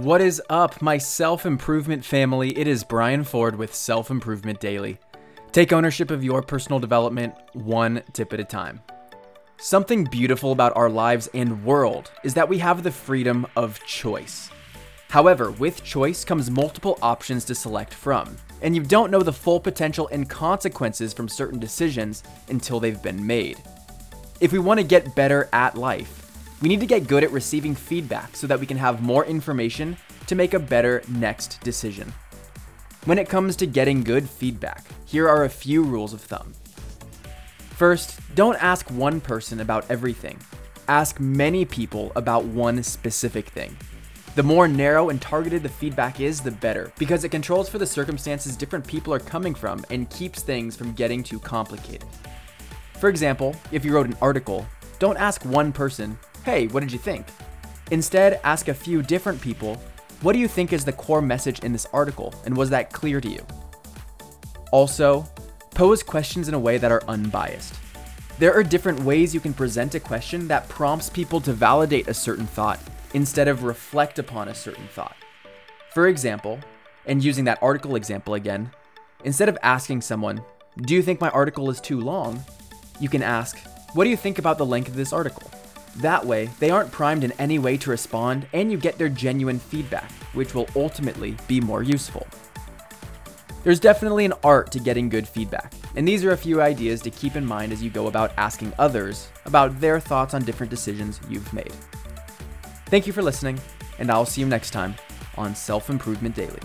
What is up, my self improvement family? It is Brian Ford with Self Improvement Daily. Take ownership of your personal development one tip at a time. Something beautiful about our lives and world is that we have the freedom of choice. However, with choice comes multiple options to select from, and you don't know the full potential and consequences from certain decisions until they've been made. If we want to get better at life, we need to get good at receiving feedback so that we can have more information to make a better next decision. When it comes to getting good feedback, here are a few rules of thumb. First, don't ask one person about everything. Ask many people about one specific thing. The more narrow and targeted the feedback is, the better, because it controls for the circumstances different people are coming from and keeps things from getting too complicated. For example, if you wrote an article, don't ask one person, hey, what did you think? Instead, ask a few different people, what do you think is the core message in this article, and was that clear to you? Also, pose questions in a way that are unbiased. There are different ways you can present a question that prompts people to validate a certain thought instead of reflect upon a certain thought. For example, and using that article example again, instead of asking someone, Do you think my article is too long? you can ask, What do you think about the length of this article? That way, they aren't primed in any way to respond, and you get their genuine feedback, which will ultimately be more useful. There's definitely an art to getting good feedback, and these are a few ideas to keep in mind as you go about asking others about their thoughts on different decisions you've made. Thank you for listening, and I'll see you next time on Self Improvement Daily.